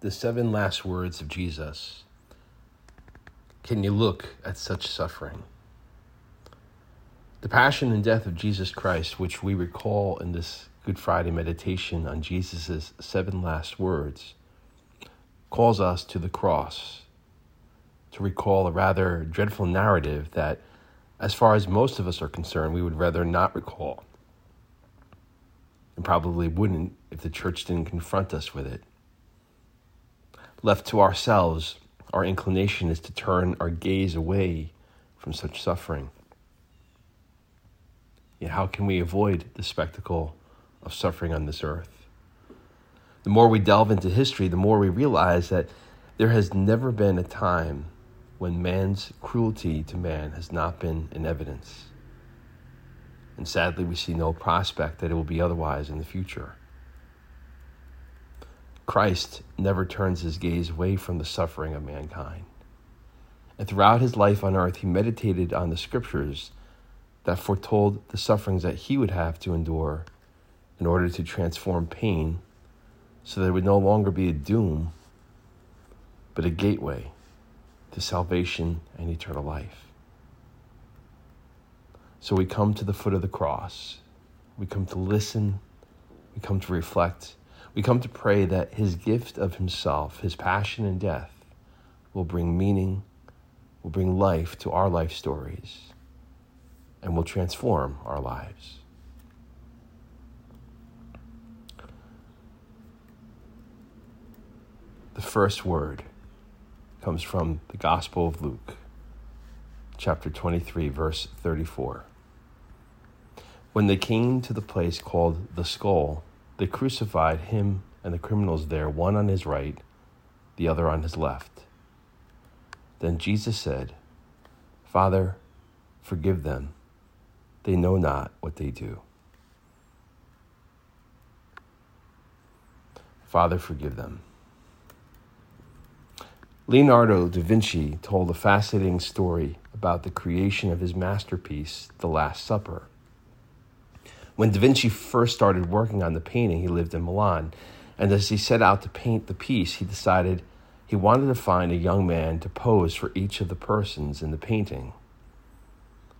the seven last words of Jesus, can you look at such suffering? The passion and death of Jesus Christ, which we recall in this Good Friday meditation on Jesus' seven last words, calls us to the cross to recall a rather dreadful narrative that, as far as most of us are concerned, we would rather not recall. And probably wouldn't if the church didn't confront us with it. Left to ourselves, our inclination is to turn our gaze away from such suffering. Yet, how can we avoid the spectacle of suffering on this earth? The more we delve into history, the more we realize that there has never been a time when man's cruelty to man has not been in evidence. And sadly, we see no prospect that it will be otherwise in the future. Christ never turns his gaze away from the suffering of mankind. And throughout his life on earth, he meditated on the scriptures that foretold the sufferings that he would have to endure in order to transform pain so that it would no longer be a doom, but a gateway to salvation and eternal life. So we come to the foot of the cross. We come to listen. We come to reflect we come to pray that his gift of himself, his passion and death, will bring meaning, will bring life to our life stories, and will transform our lives. The first word comes from the Gospel of Luke, chapter 23, verse 34. When they came to the place called the skull, they crucified him and the criminals there, one on his right, the other on his left. Then Jesus said, Father, forgive them. They know not what they do. Father, forgive them. Leonardo da Vinci told a fascinating story about the creation of his masterpiece, The Last Supper. When Da Vinci first started working on the painting, he lived in Milan. And as he set out to paint the piece, he decided he wanted to find a young man to pose for each of the persons in the painting.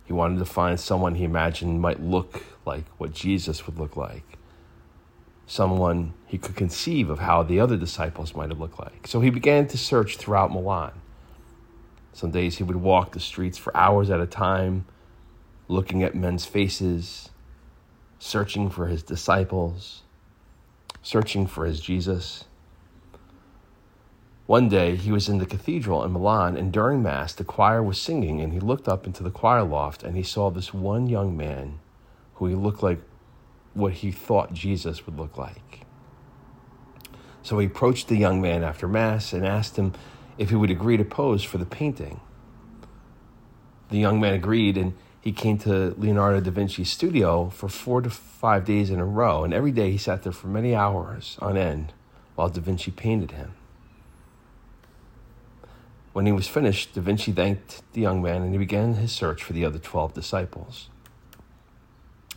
He wanted to find someone he imagined might look like what Jesus would look like. Someone he could conceive of how the other disciples might have looked like. So he began to search throughout Milan. Some days he would walk the streets for hours at a time, looking at men's faces, searching for his disciples, searching for his Jesus. One day he was in the cathedral in Milan, and during Mass, the choir was singing, and he looked up into the choir loft and he saw this one young man who he looked like what he thought Jesus would look like. So he approached the young man after Mass and asked him if he would agree to pose for the painting. The young man agreed, and he came to Leonardo da Vinci's studio for four to five days in a row, and every day he sat there for many hours on end while da Vinci painted him. When he was finished, da Vinci thanked the young man and he began his search for the other 12 disciples.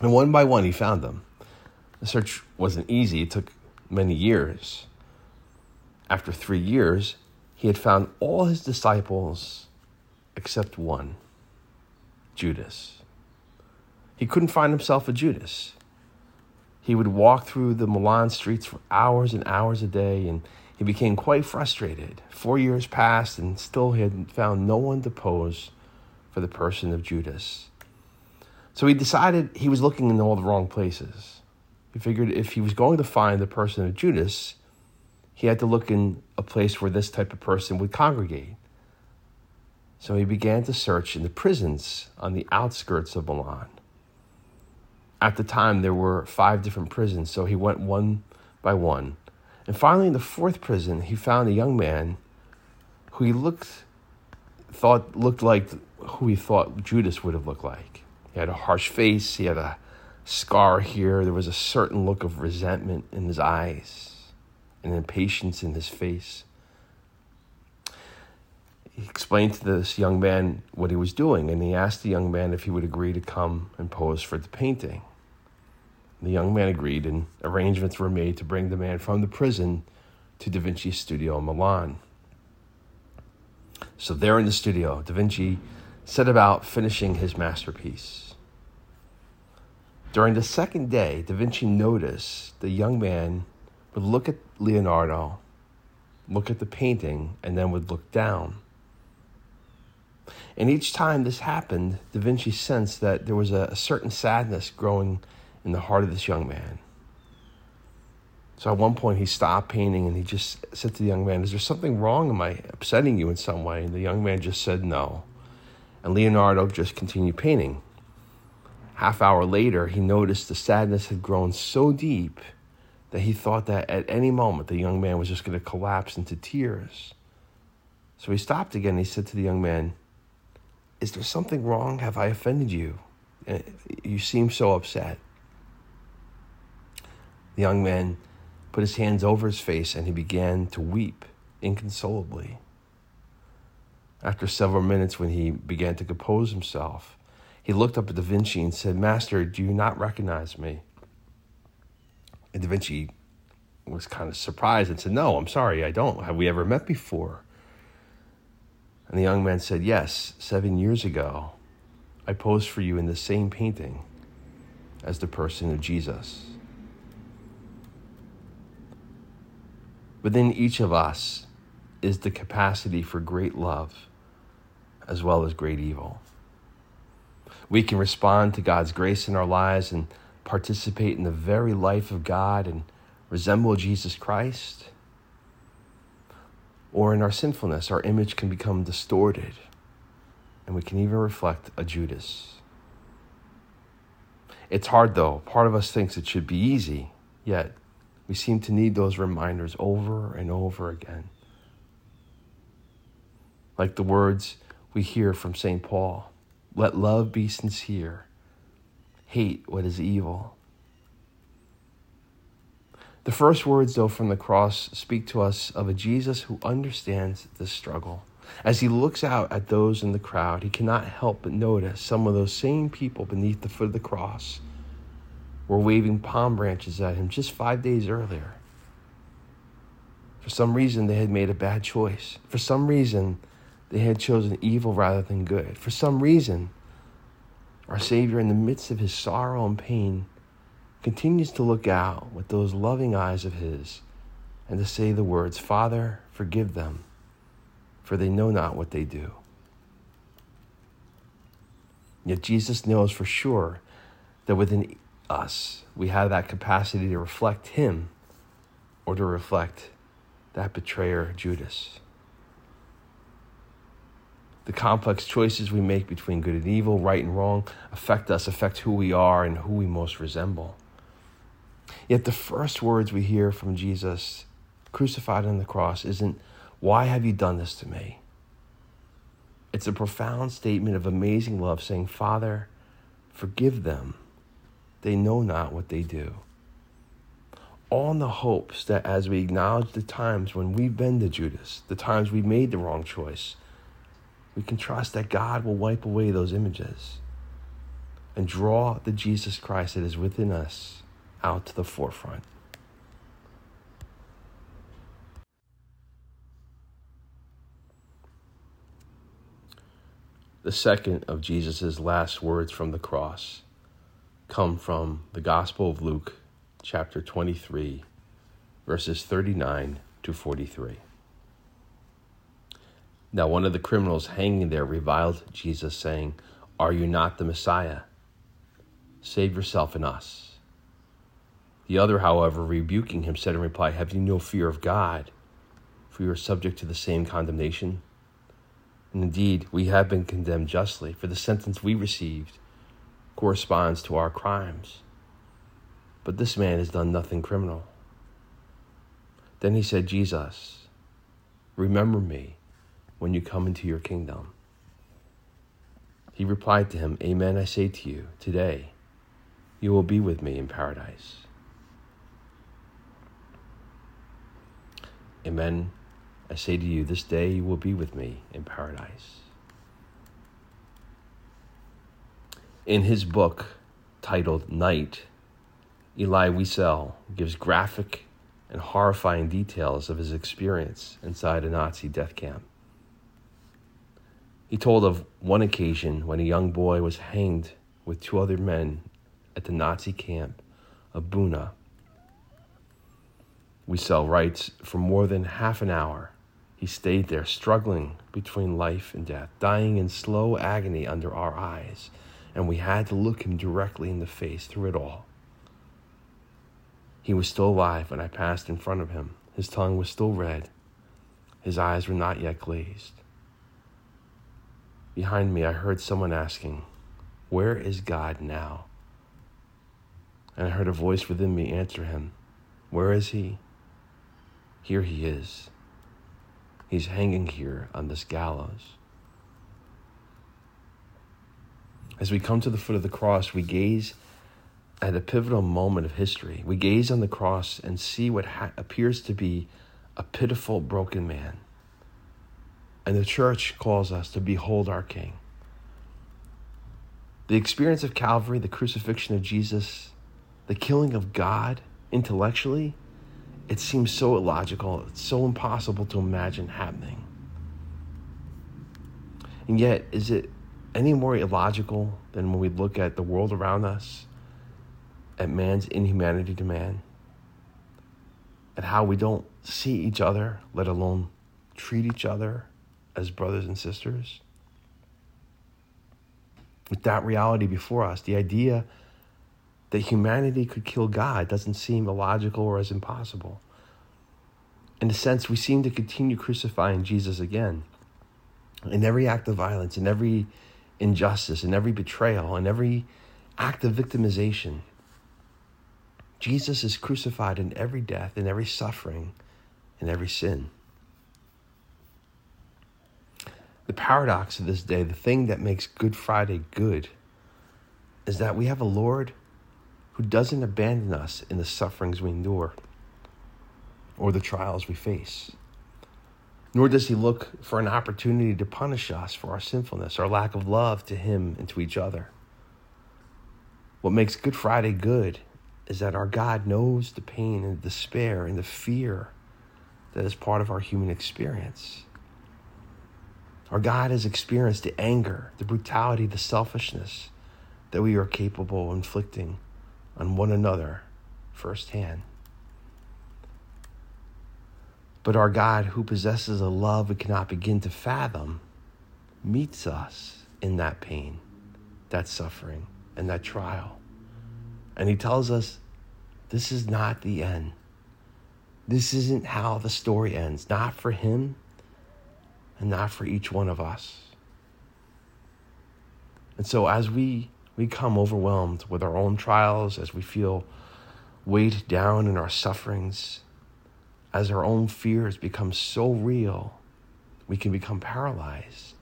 And one by one, he found them. The search wasn't easy, it took many years. After three years, he had found all his disciples except one. Judas. He couldn't find himself a Judas. He would walk through the Milan streets for hours and hours a day, and he became quite frustrated. Four years passed, and still he had found no one to pose for the person of Judas. So he decided he was looking in all the wrong places. He figured if he was going to find the person of Judas, he had to look in a place where this type of person would congregate. So he began to search in the prisons on the outskirts of Milan. At the time, there were five different prisons, so he went one by one. And finally, in the fourth prison, he found a young man who he looked, thought looked like who he thought Judas would have looked like. He had a harsh face, he had a scar here, there was a certain look of resentment in his eyes, and impatience in his face he explained to this young man what he was doing, and he asked the young man if he would agree to come and pose for the painting. The young man agreed, and arrangements were made to bring the man from the prison to Da Vinci's studio in Milan. So, there in the studio, Da Vinci set about finishing his masterpiece. During the second day, Da Vinci noticed the young man would look at Leonardo, look at the painting, and then would look down. And each time this happened, Da Vinci sensed that there was a, a certain sadness growing in the heart of this young man. So at one point, he stopped painting and he just said to the young man, Is there something wrong? Am I upsetting you in some way? And the young man just said no. And Leonardo just continued painting. Half hour later, he noticed the sadness had grown so deep that he thought that at any moment the young man was just going to collapse into tears. So he stopped again. And he said to the young man, Is there something wrong? Have I offended you? Eh, you seem so upset. The young man put his hands over his face and he began to weep inconsolably. After several minutes, when he began to compose himself, he looked up at Da Vinci and said, Master, do you not recognize me? And Da Vinci was kind of surprised and said, No, I'm sorry, I don't. Have we ever met before? And the young man said, Yes, seven years ago, I posed for you in the same painting as the person of Jesus. Within each of us is the capacity for great love as well as great evil. We can respond to God's grace in our lives and participate in the very life of God and resemble Jesus Christ. Or in our sinfulness, our image can become distorted and we can even reflect a Judas. It's hard though. Part of us thinks it should be easy, yet we seem to need those reminders over and over again. Like the words we hear from St. Paul let love be sincere, hate what is evil. The first words, though, from the cross speak to us of a Jesus who understands this struggle. As he looks out at those in the crowd, he cannot help but notice some of those same people beneath the foot of the cross were waving palm branches at him just five days earlier. For some reason, they had made a bad choice. For some reason, they had chosen evil rather than good. For some reason, our Savior, in the midst of his sorrow and pain, continues to look out with those loving eyes of his and to say the words, Father, forgive them, for they know not what they do. Yet Jesus knows for sure that within us. We have that capacity to reflect him or to reflect that betrayer, Judas. The complex choices we make between good and evil, right and wrong, affect us, affect who we are and who we most resemble. Yet the first words we hear from Jesus crucified on the cross isn't, Why have you done this to me? It's a profound statement of amazing love saying, Father, forgive them they know not what they do. All in the hopes that as we acknowledge the times when we've been the Judas, the times we made the wrong choice, we can trust that God will wipe away those images and draw the Jesus Christ that is within us out to the forefront. The second of Jesus' last words from the cross come from the Gospel of Luke, chapter 23, verses 39 to 43. Now, one of the criminals hanging there reviled Jesus, saying, Are you not the Messiah? Save yourself and us. The other, however, rebuking him, said in reply, Have you no fear of God? For you are subject to the same condemnation. And indeed, we have been condemned justly, for the sentence we received corresponds to our crimes. But this man has done nothing criminal. Then he said, Jesus, remember me when you come into your kingdom. He replied to him, Amen, I say to you, today you will be with me in paradise. Amen, I say to you, this day you will be with me in paradise. In his book titled Night, Elie Wiesel gives graphic and horrifying details of his experience inside a Nazi death camp. He told of one occasion when a young boy was hanged with two other men at the Nazi camp of Buna. We sell writes for more than half an hour. He stayed there, struggling between life and death, dying in slow agony under our eyes, and we had to look him directly in the face through it all. He was still alive when I passed in front of him. His tongue was still red. His eyes were not yet glazed. Behind me, I heard someone asking, Where is God now? And I heard a voice within me answer him, Where is he? Here he is. He's hanging here on this gallows. As we come to the foot of the cross, we gaze at a pivotal moment of history. We gaze on the cross and see what ha- appears to be a pitiful, broken man. And the church calls us to behold our King. The experience of Calvary, the crucifixion of Jesus, the killing of God intellectually, it seems so illogical, it's so impossible to imagine happening. And yet, is it any more illogical than when we look at the world around us, at man's inhumanity to man, at how we don't see each other, let alone treat each other as brothers and sisters? With that reality before us, the idea that humanity could kill God doesn't seem illogical or as impossible. In a sense, we seem to continue crucifying Jesus again. In every act of violence, in every injustice, in every betrayal, in every act of victimization, Jesus is crucified in every death, in every suffering, in every sin. The paradox of this day, the thing that makes Good Friday good, is that we have a Lord who doesn't abandon us in the sufferings we endure or the trials we face. Nor does he look for an opportunity to punish us for our sinfulness, our lack of love to him and to each other. What makes Good Friday good is that our God knows the pain and the despair and the fear that is part of our human experience. Our God has experienced the anger, the brutality, the selfishness that we are capable of inflicting on one another firsthand. But our God, who possesses a love we cannot begin to fathom, meets us in that pain, that suffering, and that trial. And He tells us this is not the end. This isn't how the story ends, not for Him and not for each one of us. And so, as we we come overwhelmed with our own trials, as we feel weighed down in our sufferings, as our own fears become so real, we can become paralyzed.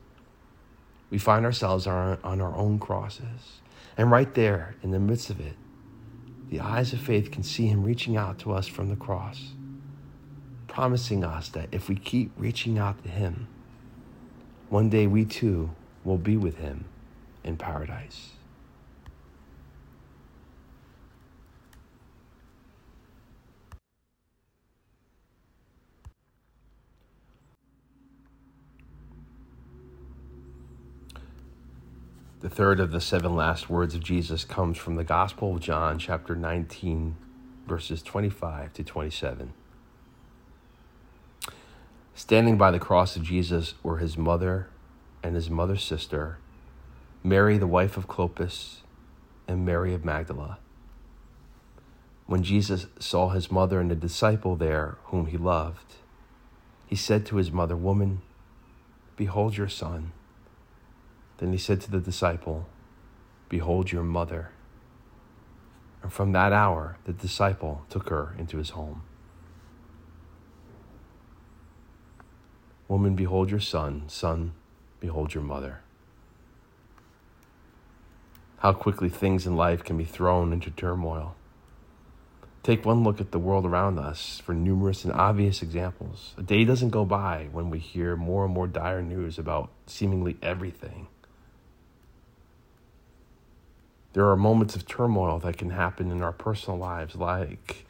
We find ourselves on, our own crosses. And right there, in the midst of it, the eyes of faith can see Him reaching out to us from the cross, promising us that if we keep reaching out to Him, one day we too will be with Him in paradise. The third of the seven last words of Jesus comes from the Gospel of John, chapter 19, verses 25 to 27. Standing by the cross of Jesus were his mother and his mother's sister, Mary, the wife of Clopas, and Mary of Magdala. When Jesus saw his mother and the disciple there whom he loved, he said to his mother, Woman, behold your son. Then he said to the disciple, Behold your mother. And from that hour, the disciple took her into his home. Woman, behold your son. Son, behold your mother. How quickly things in life can be thrown into turmoil. Take one look at the world around us for numerous and obvious examples. A day doesn't go by when we hear more and more dire news about seemingly everything. There are moments of turmoil that can happen in our personal lives, like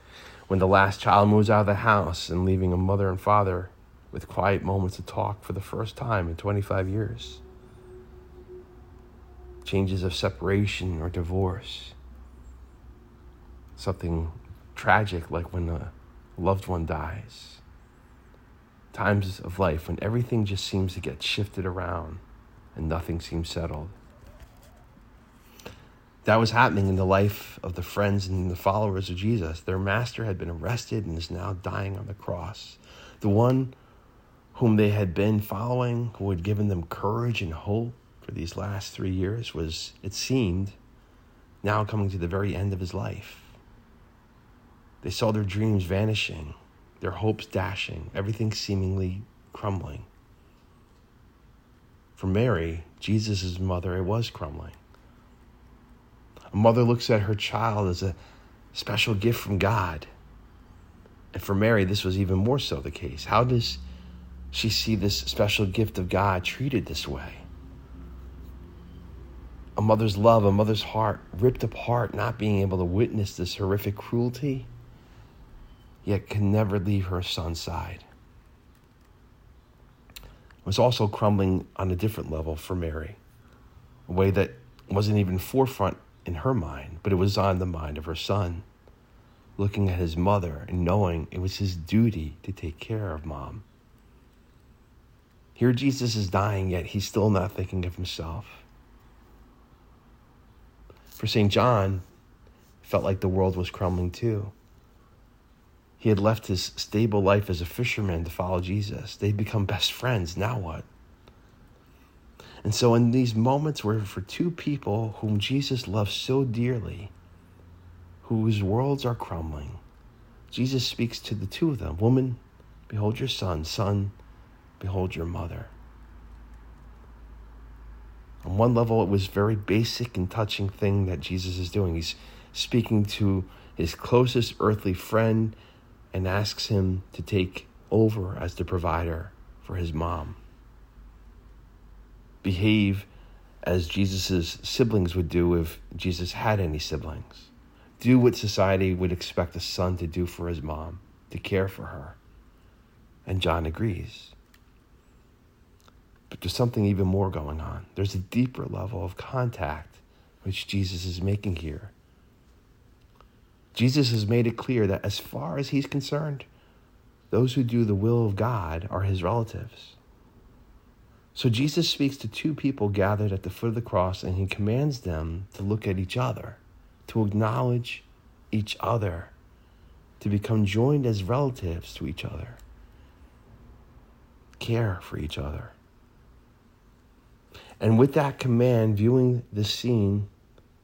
when the last child moves out of the house and leaving a mother and father with quiet moments to talk for the first time in 25 years. Changes of separation or divorce. Something tragic like when a loved one dies. Times of life when everything just seems to get shifted around and nothing seems settled. That was happening in the life of the friends and the followers of Jesus. Their master had been arrested and is now dying on the cross. The one whom they had been following, who had given them courage and hope for these last three years, was, it seemed, now coming to the very end of his life. They saw their dreams vanishing, their hopes dashing, everything seemingly crumbling. For Mary, Jesus' mother, it was crumbling. A mother looks at her child as a special gift from God. And for Mary, this was even more so the case. How does she see this special gift of God treated this way? A mother's love, a mother's heart ripped apart, not being able to witness this horrific cruelty, yet can never leave her son's side. It was also crumbling on a different level for Mary, a way that wasn't even forefront in her mind, but it was on the mind of her son, looking at his mother and knowing it was his duty to take care of mom. Here, Jesus is dying, yet he's still not thinking of himself. For St. John, felt like the world was crumbling too. He had left his stable life as a fisherman to follow Jesus. They'd become best friends. Now what? And so, in these moments where, for two people whom Jesus loves so dearly, whose worlds are crumbling, Jesus speaks to the two of them Woman, behold your son. Son, behold your mother. On one level, it was very basic and touching thing that Jesus is doing. He's speaking to his closest earthly friend and asks him to take over as the provider for his mom behave as Jesus' siblings would do if Jesus had any siblings. Do what society would expect a son to do for his mom, to care for her. And John agrees. But there's something even more going on. There's a deeper level of contact which Jesus is making here. Jesus has made it clear that as far as he's concerned, those who do the will of God are his relatives. So Jesus speaks to two people gathered at the foot of the cross and he commands them to look at each other, to acknowledge each other, to become joined as relatives to each other, care for each other. And with that command, viewing this scene,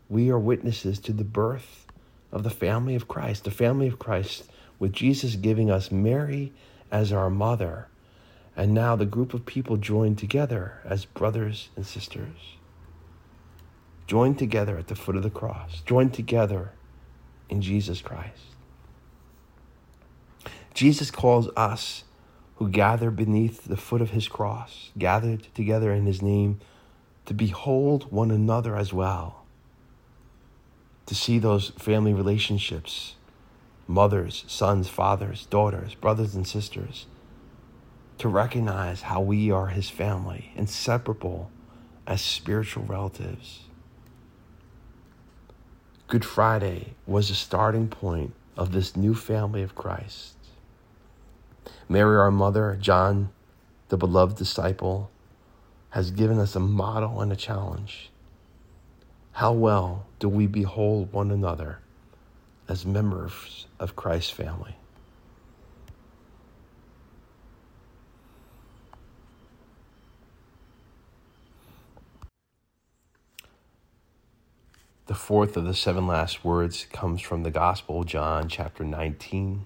we are witnesses to the birth of the family of Christ, the family of Christ, with Jesus giving us Mary as our mother and now the group of people joined together as brothers and sisters. Joined together at the foot of the cross. Joined together in Jesus Christ. Jesus calls us who gather beneath the foot of his cross, gathered together in his name, to behold one another as well. To see those family relationships mothers, sons, fathers, daughters, brothers, and sisters to recognize how we are his family, inseparable as spiritual relatives. Good Friday was the starting point of this new family of Christ. Mary, our mother, John, the beloved disciple, has given us a model and a challenge. How well do we behold one another as members of Christ's family? The fourth of the seven last words comes from the Gospel, John chapter 19,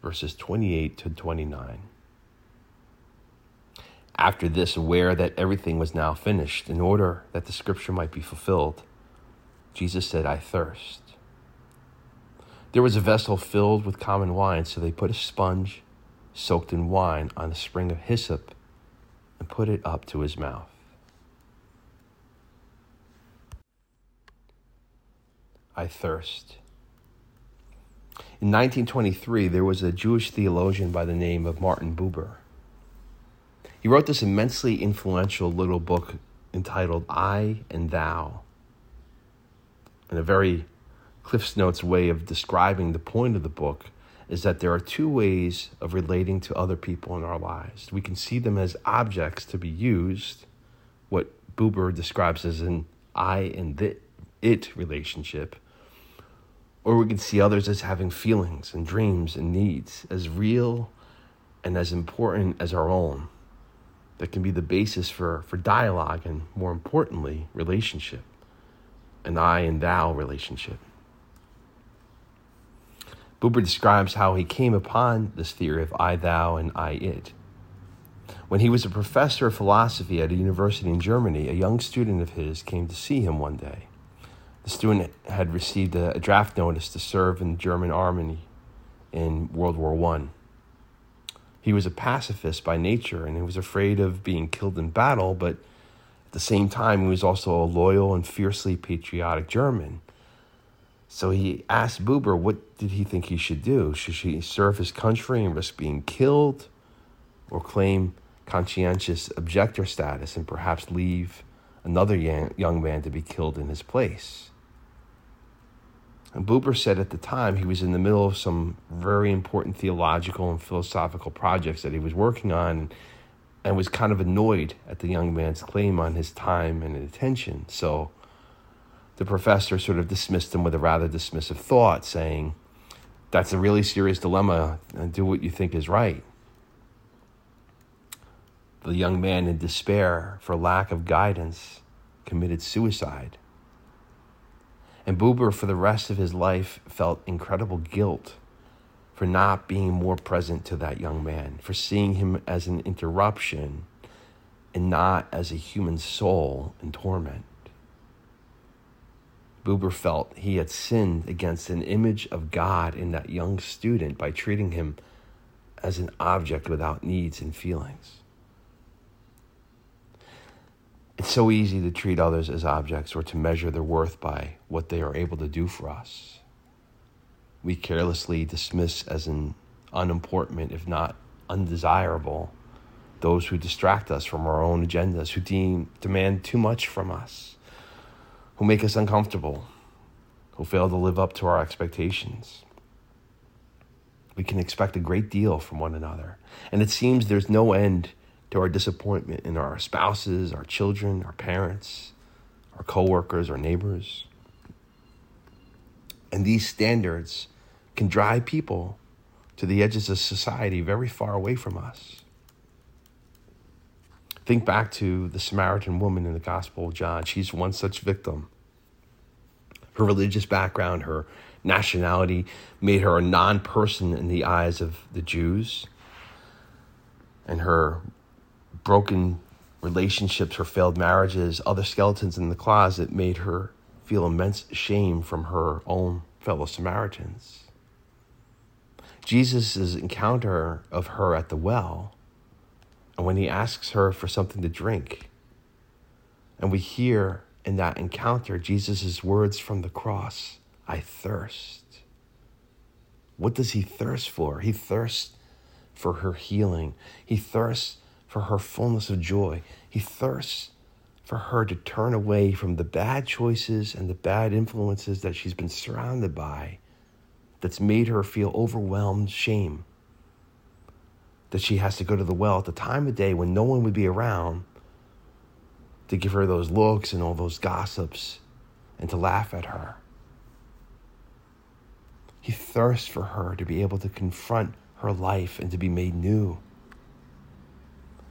verses 28 to 29. After this, aware that everything was now finished, in order that the scripture might be fulfilled, Jesus said, I thirst. There was a vessel filled with common wine, so they put a sponge soaked in wine on a spring of hyssop and put it up to his mouth. I thirst. In 1923, there was a Jewish theologian by the name of Martin Buber. He wrote this immensely influential little book entitled I and Thou. In a very Cliff's Notes way of describing the point of the book is that there are two ways of relating to other people in our lives. We can see them as objects to be used, what Buber describes as an I and the, it relationship, or we can see others as having feelings and dreams and needs as real and as important as our own that can be the basis for, for dialogue and, more importantly, relationship, an I and thou relationship. Buber describes how he came upon this theory of I thou and I it. When he was a professor of philosophy at a university in Germany, a young student of his came to see him one day. The student had received a, draft notice to serve in the German army in World War One. He was a pacifist by nature and he was afraid of being killed in battle, but at the same time, he was also a loyal and fiercely patriotic German. So he asked Buber what did he think he should do? Should he serve his country and risk being killed or claim conscientious objector status and perhaps leave another young man to be killed in his place? And Buber said at the time he was in the middle of some very important theological and philosophical projects that he was working on and was kind of annoyed at the young man's claim on his time and attention. So the professor sort of dismissed him with a rather dismissive thought, saying, That's a really serious dilemma, do what you think is right. The young man, in despair for lack of guidance, committed suicide. And Buber, for the rest of his life, felt incredible guilt for not being more present to that young man, for seeing him as an interruption and not as a human soul in torment. Buber felt he had sinned against an image of God in that young student by treating him as an object without needs and feelings. It's so easy to treat others as objects or to measure their worth by what they are able to do for us. We carelessly dismiss as an unimportant, if not undesirable, those who distract us from our own agendas, who deem, demand too much from us, who make us uncomfortable, who fail to live up to our expectations. We can expect a great deal from one another, and it seems there's no end to our disappointment in our spouses, our children, our parents, our coworkers, our neighbors. And these standards can drive people to the edges of society very far away from us. Think back to the Samaritan woman in the Gospel of John. She's one such victim. Her religious background, her nationality made her a non person in the eyes of the Jews. And her broken relationships, her failed marriages, other skeletons in the closet made her feel immense shame from her own fellow Samaritans. Jesus' encounter of her at the well, and when he asks her for something to drink, and we hear in that encounter Jesus' words from the cross I thirst. What does he thirst for? He thirsts for her healing. He thirsts for her fullness of joy. He thirsts for her to turn away from the bad choices and the bad influences that she's been surrounded by that's made her feel overwhelmed shame. That she has to go to the well at the time of day when no one would be around to give her those looks and all those gossips and to laugh at her. He thirsts for her to be able to confront her life and to be made new.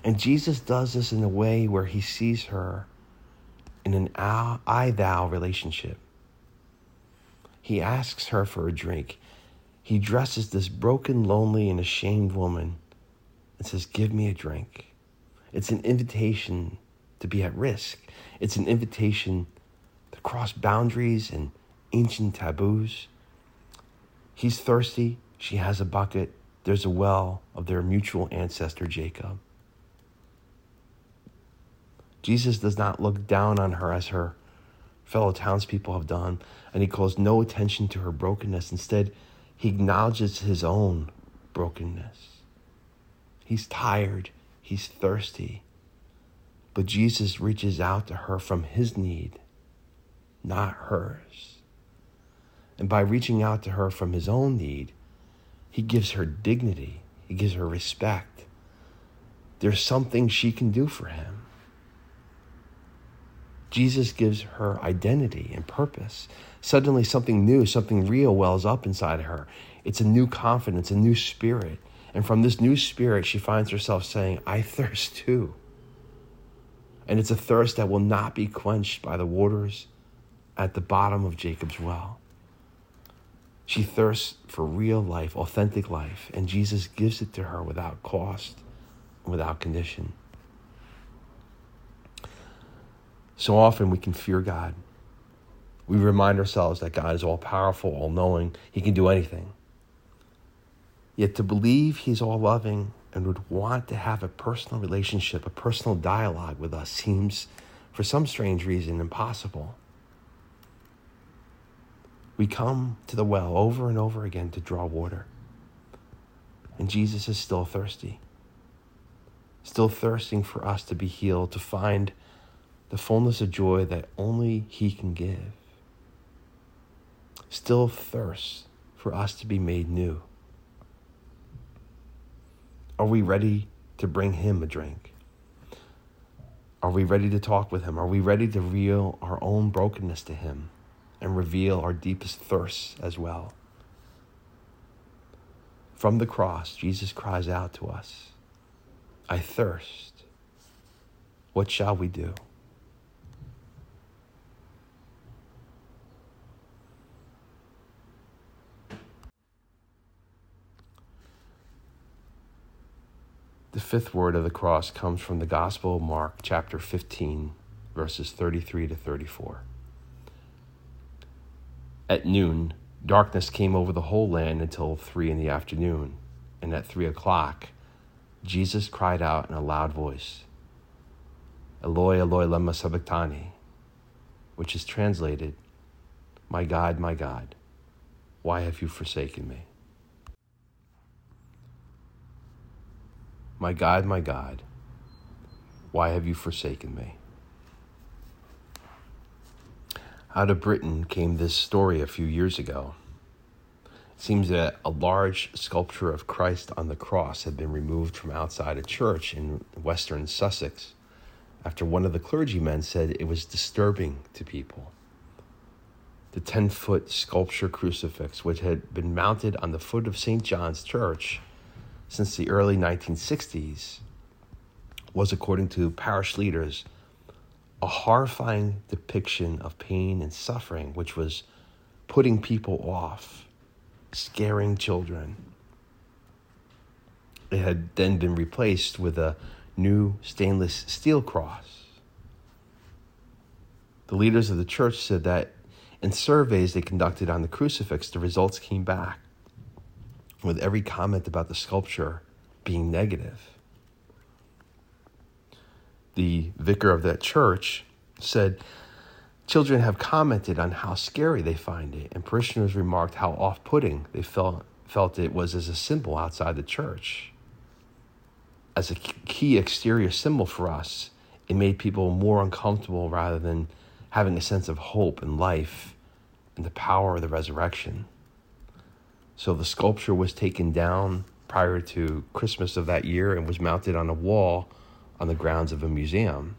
And Jesus does this in a way where he sees her in an I thou relationship. He asks her for a drink. He dresses this broken, lonely, and ashamed woman and says, Give me a drink. It's an invitation to be at risk, it's an invitation to cross boundaries and ancient taboos. He's thirsty. She has a bucket. There's a well of their mutual ancestor, Jacob. Jesus does not look down on her as her fellow townspeople have done, and he calls no attention to her brokenness. Instead, He acknowledges his own brokenness. He's tired, he's thirsty. But Jesus reaches out to her from his need, not hers. And by reaching out to her from his own need, he gives her dignity, he gives her respect. There's something she can do for him. Jesus gives her identity and purpose. Suddenly, something new, something real wells up inside her. It's a new confidence, a new spirit. And from this new spirit, she finds herself saying, I thirst too. And it's a thirst that will not be quenched by the waters at the bottom of Jacob's well. She thirsts for real life, authentic life, and Jesus gives it to her without cost, without condition. So often we can fear God. We remind ourselves that God is all powerful, all knowing, He can do anything. Yet to believe He's all loving and would want to have a personal relationship, a personal dialogue with us seems, for some strange reason, impossible. We come to the well over and over again to draw water. And Jesus is still thirsty, still thirsting for us to be healed, to find the fullness of joy that only He can give, still thirsts for us to be made new. Are we ready to bring Him a drink? Are we ready to talk with Him? Are we ready to reveal our own brokenness to Him and reveal our deepest thirsts as well? From the cross, Jesus cries out to us I thirst. What shall we do? The fifth word of the cross comes from the Gospel of Mark, chapter 15, verses 33 to 34. At noon, darkness came over the whole land until three in the afternoon, and at three o'clock, Jesus cried out in a loud voice, Eloi, Eloi, lema sabachthani, which is translated, My God, my God, why have you forsaken me? My God, my God, why have you forsaken me? Out of Britain came this story a few years ago. It seems that a large sculpture of Christ on the cross had been removed from outside a church in western Sussex after one of the clergymen said it was disturbing to people. The 10 foot sculpture crucifix, which had been mounted on the foot of St. John's Church, since the early 1960s was, according to parish leaders, a horrifying depiction of pain and suffering, which was putting people off, scaring children. It had then been replaced with a new stainless steel cross. The leaders of the church said that in surveys they conducted on the crucifix, the results came back with every comment about the sculpture being negative. The vicar of that church said, Children have commented on how scary they find it, and parishioners remarked how off putting they felt, felt it was as a symbol outside the church. As a key exterior symbol for us, it made people more uncomfortable rather than having a sense of hope and life and the power of the resurrection. So the sculpture was taken down prior to Christmas of that year and was mounted on a wall on the grounds of a museum.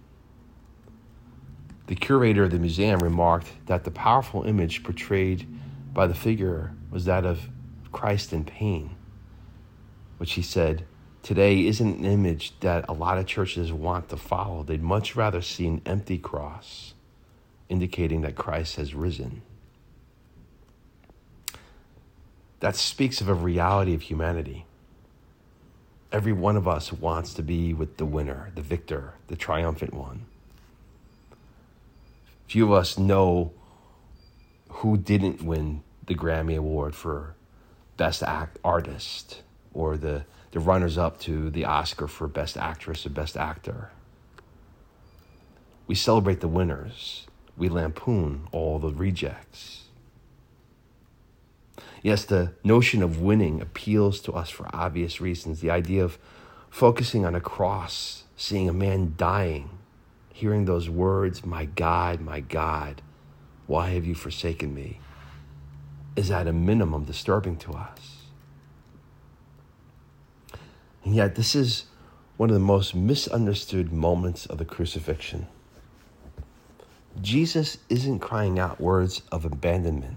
The curator of the museum remarked that the powerful image portrayed by the figure was that of Christ in pain, which he said today isn't an image that a lot of churches want to follow. They'd much rather see an empty cross, indicating that Christ has risen. That speaks of a reality of humanity. Every one of us wants to be with the winner, the victor, the triumphant one. Few of us know who didn't win the Grammy Award for Best Act Artist or the, the runners up to the Oscar for Best Actress or Best Actor. We celebrate the winners, we lampoon all the rejects. Yes, the notion of winning appeals to us for obvious reasons. The idea of focusing on a cross, seeing a man dying, hearing those words, My God, my God, why have you forsaken me? is at a minimum disturbing to us. And yet, this is one of the most misunderstood moments of the crucifixion. Jesus isn't crying out words of abandonment.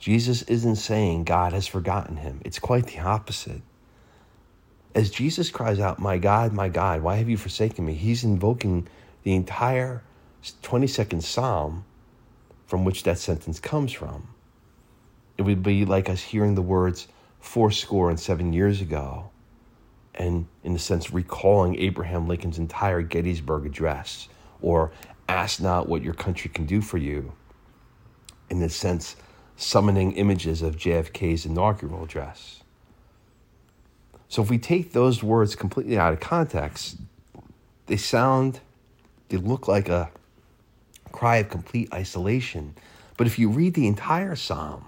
Jesus isn't saying God has forgotten him. It's quite the opposite. As Jesus cries out, My God, my God, why have you forsaken me? He's invoking the entire 22nd Psalm from which that sentence comes from. It would be like us hearing the words four score and seven years ago, and in a sense, recalling Abraham Lincoln's entire Gettysburg Address, or ask not what your country can do for you, in a sense, summoning images of JFK's inaugural address. So if we take those words completely out of context, they sound, they look like a cry of complete isolation. But if you read the entire psalm,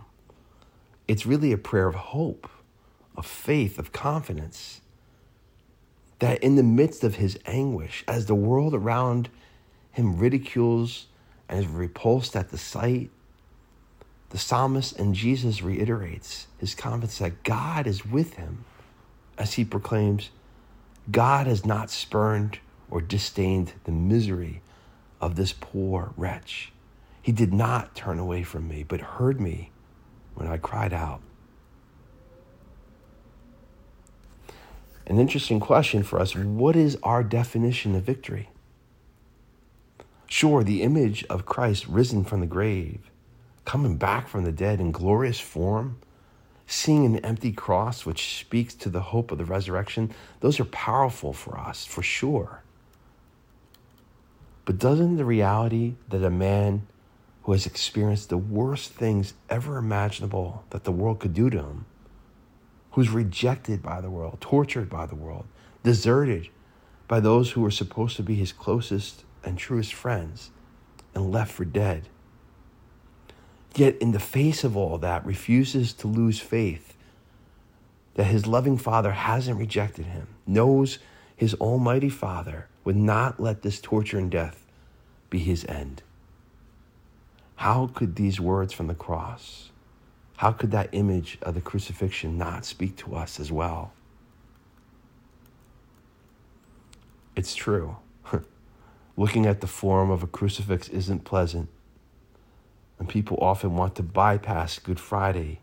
it's really a prayer of hope, of faith, of confidence. That in the midst of his anguish, as the world around him ridicules and is repulsed at the sight, the psalmist and Jesus reiterates his confidence that God is with him as he proclaims, God has not spurned or disdained the misery of this poor wretch. He did not turn away from me, but heard me when I cried out. An interesting question for us what is our definition of victory? Sure, the image of Christ risen from the grave coming back from the dead in glorious form, seeing an empty cross which speaks to the hope of the resurrection, those are powerful for us, for sure. But doesn't the reality that a man who has experienced the worst things ever imaginable that the world could do to him, who's rejected by the world, tortured by the world, deserted by those who were supposed to be his closest and truest friends, and left for dead, yet in the face of all that refuses to lose faith that his loving father hasn't rejected him, knows his almighty father would not let this torture and death be his end. How could these words from the cross, how could that image of the crucifixion not speak to us as well? It's true. Looking at the form of a crucifix isn't pleasant and people often want to bypass Good Friday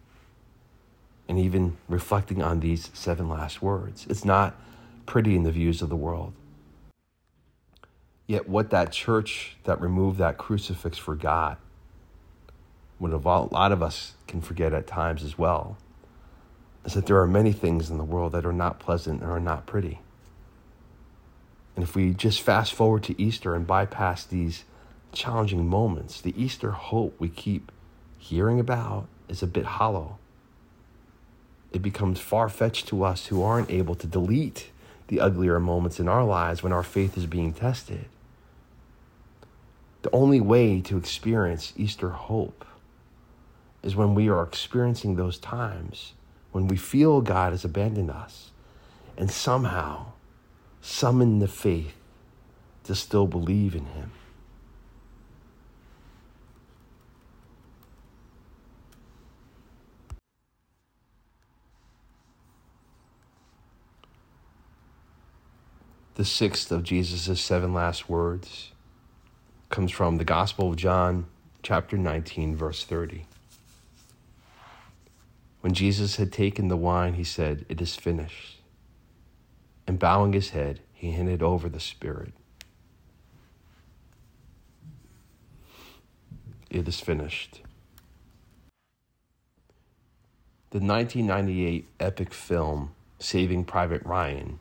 and even reflecting on these seven last words. It's not pretty in the views of the world. Yet, what that church that removed that crucifix forgot, what a lot of us can forget at times as well, is that there are many things in the world that are not pleasant and are not pretty. And if we just fast forward to Easter and bypass these challenging moments, the Easter hope we keep hearing about is a bit hollow. It becomes far fetched to us who aren't able to delete the uglier moments in our lives when our faith is being tested. The only way to experience Easter hope is when we are experiencing those times when we feel God has abandoned us and somehow summon the faith to still believe in Him. The sixth of Jesus' seven last words comes from the Gospel of John, chapter 19, verse 30. When Jesus had taken the wine, he said, It is finished. And bowing his head, he handed over the Spirit. It is finished. The 1998 epic film, Saving Private Ryan,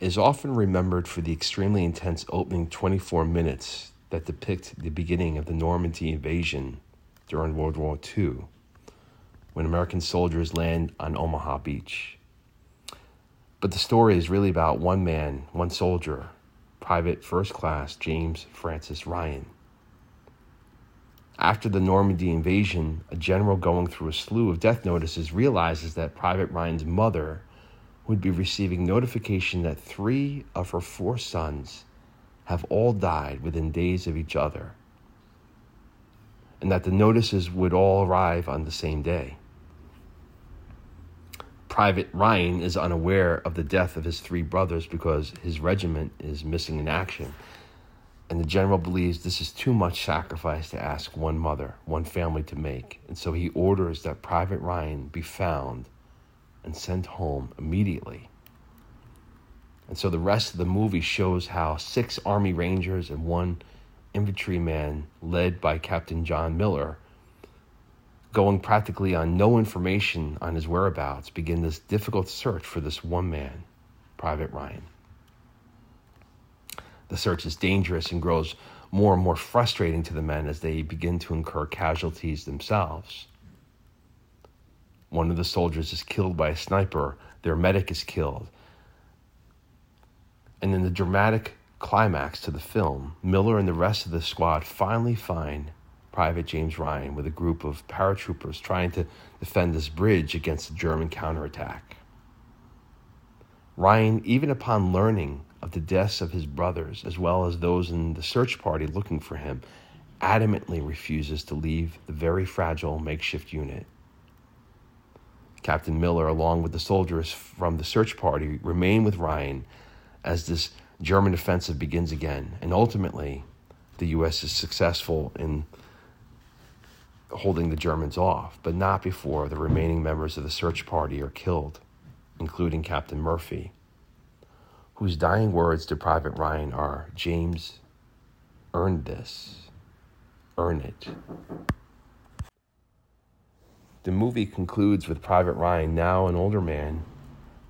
is often remembered for the extremely intense opening 24 minutes that depict the beginning of the Normandy invasion during World War II, when American soldiers land on Omaha Beach. But the story is really about one man, one soldier, Private First Class James Francis Ryan. After the Normandy invasion, a general going through a slew of death notices realizes that Private Ryan's mother would be receiving notification that three of her four sons have all died within days of each other, and that the notices would all arrive on the same day. Private Ryan is unaware of the death of his three brothers because his regiment is missing in action. And the general believes this is too much sacrifice to ask one mother, one family to make. And so he orders that Private Ryan be found and sent home immediately. And so the rest of the movie shows how six Army Rangers and one infantryman, led by Captain John Miller, going practically on no information on his whereabouts, begin this difficult search for this one man, Private Ryan. The search is dangerous and grows more and more frustrating to the men as they begin to incur casualties themselves. One of the soldiers is killed by a sniper, their medic is killed. And in the dramatic climax to the film, Miller and the rest of the squad finally find Private James Ryan with a group of paratroopers trying to defend this bridge against a German counterattack. Ryan, even upon learning of the deaths of his brothers, as well as those in the search party looking for him, adamantly refuses to leave the very fragile makeshift unit. Captain Miller, along with the soldiers from the search party, remain with Ryan as this German offensive begins again. And ultimately, the U.S. is successful in holding the Germans off, but not before the remaining members of the search party are killed, including Captain Murphy, whose dying words to Private Ryan are James, earn this, earn it. The movie concludes with Private Ryan, now an older man,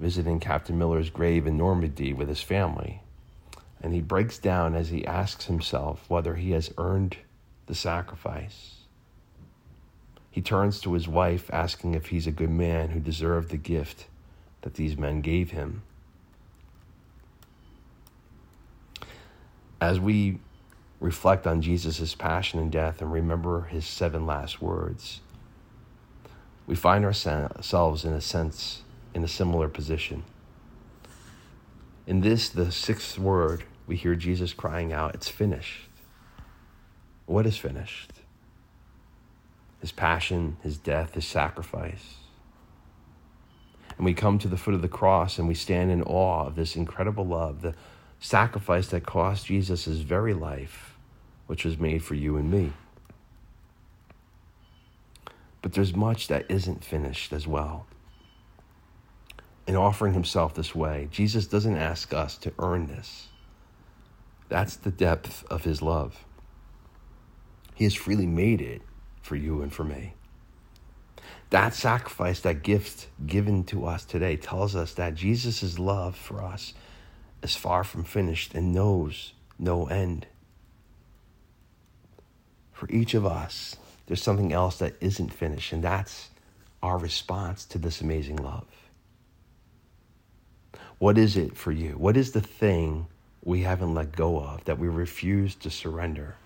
visiting Captain Miller's grave in Normandy with his family. And he breaks down as he asks himself whether he has earned the sacrifice. He turns to his wife, asking if he's a good man who deserved the gift that these men gave him. As we reflect on Jesus' passion and death and remember his seven last words, we find ourselves, in a sense, in a similar position. In this, the sixth word, we hear Jesus crying out, It's finished. What is finished? His passion, his death, his sacrifice. And we come to the foot of the cross and we stand in awe of this incredible love, the sacrifice that cost Jesus his very life, which was made for you and me. But there's much that isn't finished as well. In offering himself this way, Jesus doesn't ask us to earn this. That's the depth of his love. He has freely made it for you and for me. That sacrifice, that gift given to us today, tells us that Jesus' love for us is far from finished and knows no end. For each of us, there's something else that isn't finished, and that's our response to this amazing love. What is it for you? What is the thing we haven't let go of that we refuse to surrender?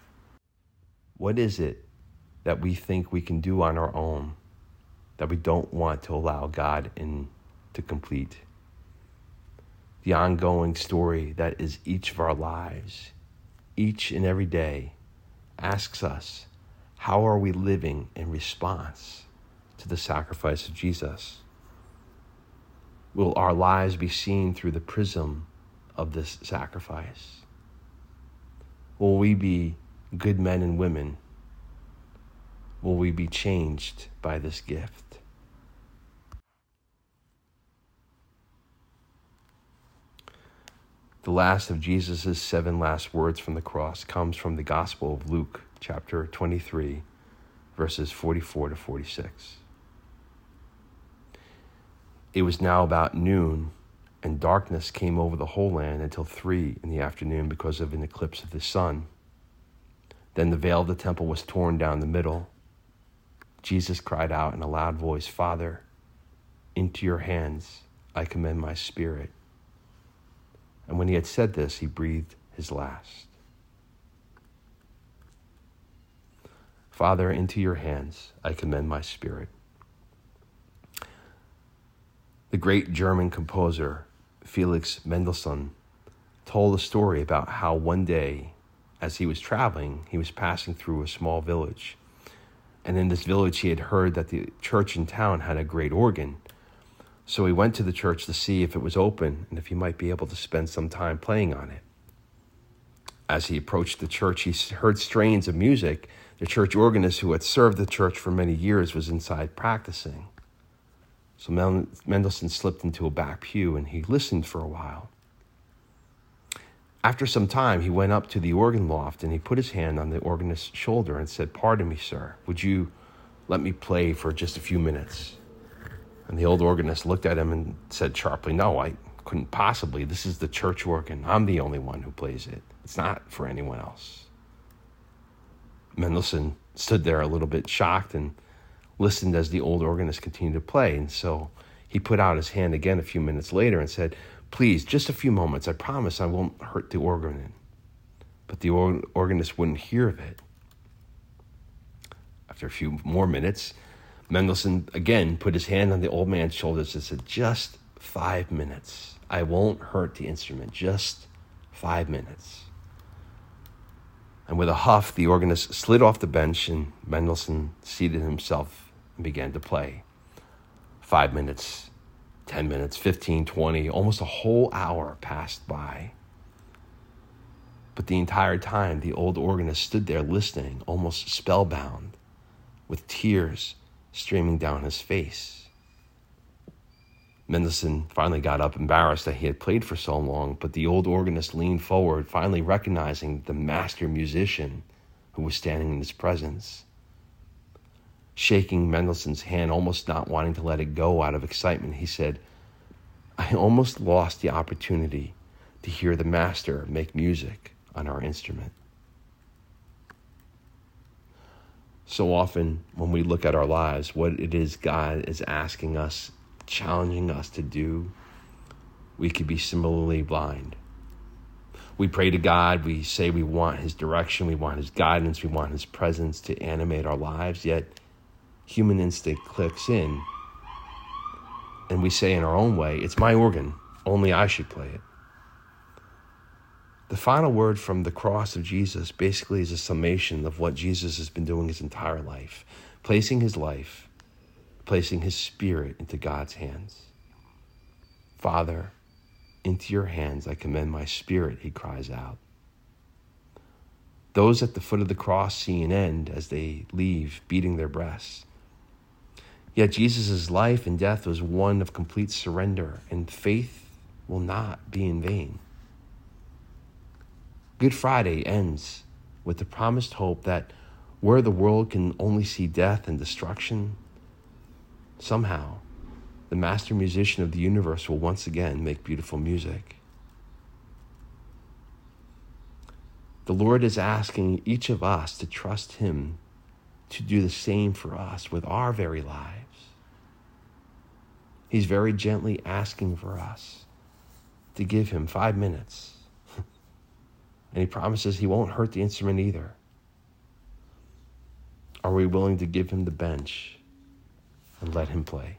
What is it that we think we can do on our own that we don't want to allow God in to complete? The ongoing story that is each of our lives, each and every day, asks us how are we living in response to the sacrifice of Jesus? Will our lives be seen through the prism of this sacrifice? Will we be good men and women? Will we be changed by this gift? The last of Jesus' seven last words from the cross comes from the Gospel of Luke, chapter 23, verses 44 to 46. It was now about noon, and darkness came over the whole land until three in the afternoon because of an eclipse of the sun. Then the veil of the temple was torn down the middle. Jesus cried out in a loud voice, Father, into your hands I commend my spirit. And when he had said this, he breathed his last. Father, into your hands I commend my spirit. The great German composer Felix Mendelssohn told a story about how one day, as he was traveling, he was passing through a small village. And in this village, he had heard that the church in town had a great organ. So he went to the church to see if it was open and if he might be able to spend some time playing on it. As he approached the church, he heard strains of music the church organist who had served the church for many years was inside practicing. So Mendelssohn slipped into a back pew and he listened for a while. After some time, he went up to the organ loft and he put his hand on the organist's shoulder and said, Pardon me, sir, would you let me play for just a few minutes? And the old organist looked at him and said sharply, No, I couldn't possibly. This is the church organ. I'm the only one who plays it. It's not for anyone else. Mendelssohn stood there a little bit shocked and listened as the old organist continued to play. And so he put out his hand again a few minutes later and said, Please, just a few moments. I promise I won't hurt the organ. But the organist wouldn't hear of it. After a few more minutes, Mendelssohn again put his hand on the old man's shoulders and said, Just five minutes. I won't hurt the instrument. Just five minutes. And with a huff, the organist slid off the bench and Mendelssohn seated himself and began to play. Five minutes, 10 minutes, 15, 20, almost a whole hour passed by. But the entire time, the old organist stood there listening, almost spellbound, with tears streaming down his face. Mendelssohn finally got up, embarrassed that he had played for so long, but the old organist leaned forward, finally recognizing the master musician who was standing in his presence. Shaking Mendelssohn's hand, almost not wanting to let it go out of excitement, he said, I almost lost the opportunity to hear the master make music on our instrument. So often, when we look at our lives, what it is God is asking us challenging us to do, we could be similarly blind. We pray to God, we say we want His direction, we want His guidance, we want His presence to animate our lives, yet human instinct clicks in and we say in our own way, It's my organ, only I should play it. The final word from the cross of Jesus basically is a summation of what Jesus has been doing his entire life, placing his life placing his spirit into God's hands. Father, into your hands I commend my spirit, he cries out. Those at the foot of the cross see an end as they leave, beating their breasts. Yet Jesus' life and death was one of complete surrender, and faith will not be in vain. Good Friday ends with the promised hope that where the world can only see death and destruction, Somehow, the master musician of the universe will once again make beautiful music. The Lord is asking each of us to trust Him to do the same for us with our very lives. He's very gently asking for us to give Him five minutes. and He promises He won't hurt the instrument either. Are we willing to give Him the bench? And let him play.